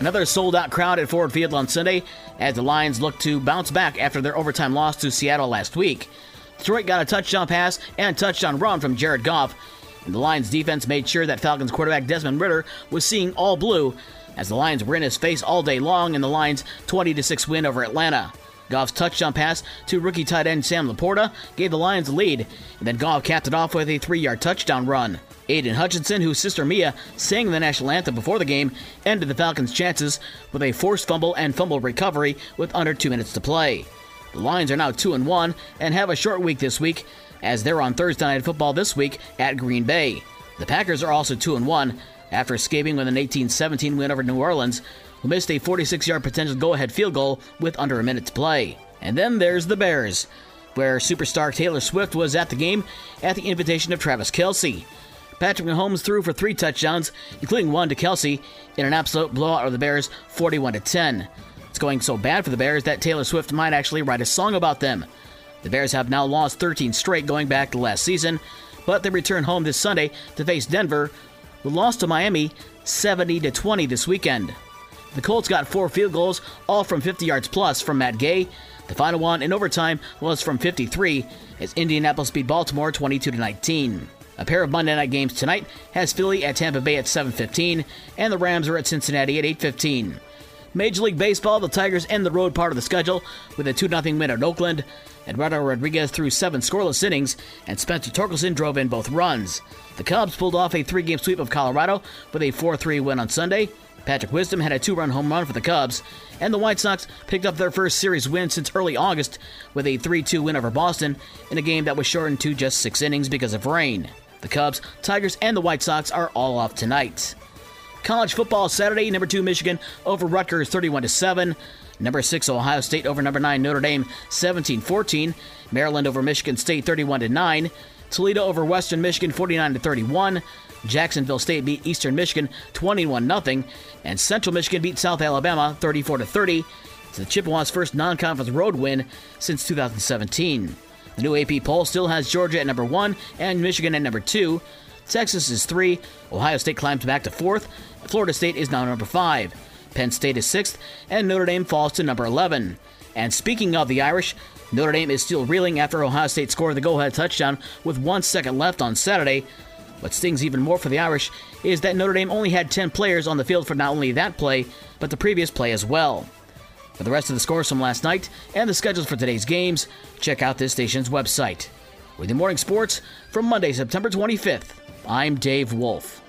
Another sold out crowd at Ford Field on Sunday as the Lions look to bounce back after their overtime loss to Seattle last week. Detroit got a touchdown pass and touchdown run from Jared Goff, and the Lions defense made sure that Falcons quarterback Desmond Ridder was seeing all blue as the Lions were in his face all day long in the Lions' 20 6 win over Atlanta. Goff's touchdown pass to rookie tight end Sam LaPorta gave the Lions the lead, and then Goff capped it off with a three yard touchdown run. Aidan Hutchinson, whose sister Mia sang the national anthem before the game, ended the Falcons' chances with a forced fumble and fumble recovery with under two minutes to play. The Lions are now 2 and 1 and have a short week this week, as they're on Thursday Night Football this week at Green Bay. The Packers are also 2 and 1 after escaping with an 18 17 win over New Orleans, who missed a 46 yard potential go ahead field goal with under a minute to play. And then there's the Bears, where superstar Taylor Swift was at the game at the invitation of Travis Kelce. Patrick Mahomes threw for three touchdowns, including one to Kelce, in an absolute blowout of the Bears 41 10. It's going so bad for the Bears that Taylor Swift might actually write a song about them. The Bears have now lost 13 straight going back to last season, but they return home this Sunday to face Denver, who lost to Miami 70 to 20 this weekend. The Colts got four field goals, all from 50 yards plus from Matt Gay. The final one in overtime was from 53 as Indianapolis beat Baltimore 22 to 19. A pair of Monday night games tonight has Philly at Tampa Bay at 7:15 and the Rams are at Cincinnati at 8:15. Major League Baseball, the Tigers end the road part of the schedule with a 2 0 win at Oakland. Eduardo Rodriguez threw seven scoreless innings, and Spencer Torkelson drove in both runs. The Cubs pulled off a three game sweep of Colorado with a 4 3 win on Sunday. Patrick Wisdom had a two run home run for the Cubs, and the White Sox picked up their first series win since early August with a 3 2 win over Boston in a game that was shortened to just six innings because of rain. The Cubs, Tigers, and the White Sox are all off tonight. College football Saturday, number 2 Michigan over Rutgers 31 to 7. Number 6 Ohio State over number 9 Notre Dame 17-14. Maryland over Michigan State 31 to 9. Toledo over Western Michigan 49 to 31. Jacksonville State beat Eastern Michigan 21 0, and Central Michigan beat South Alabama 34 30. It's the Chippewas' first non-conference road win since 2017. The new AP poll still has Georgia at number 1 and Michigan at number 2. Texas is 3, Ohio State climbs back to 4th, Florida State is now number 5. Penn State is 6th, and Notre Dame falls to number 11. And speaking of the Irish, Notre Dame is still reeling after Ohio State scored the go ahead touchdown with one second left on Saturday. What stings even more for the Irish is that Notre Dame only had 10 players on the field for not only that play, but the previous play as well. For the rest of the scores from last night and the schedules for today's games, check out this station's website. With the morning sports from Monday, September 25th, I'm Dave Wolf.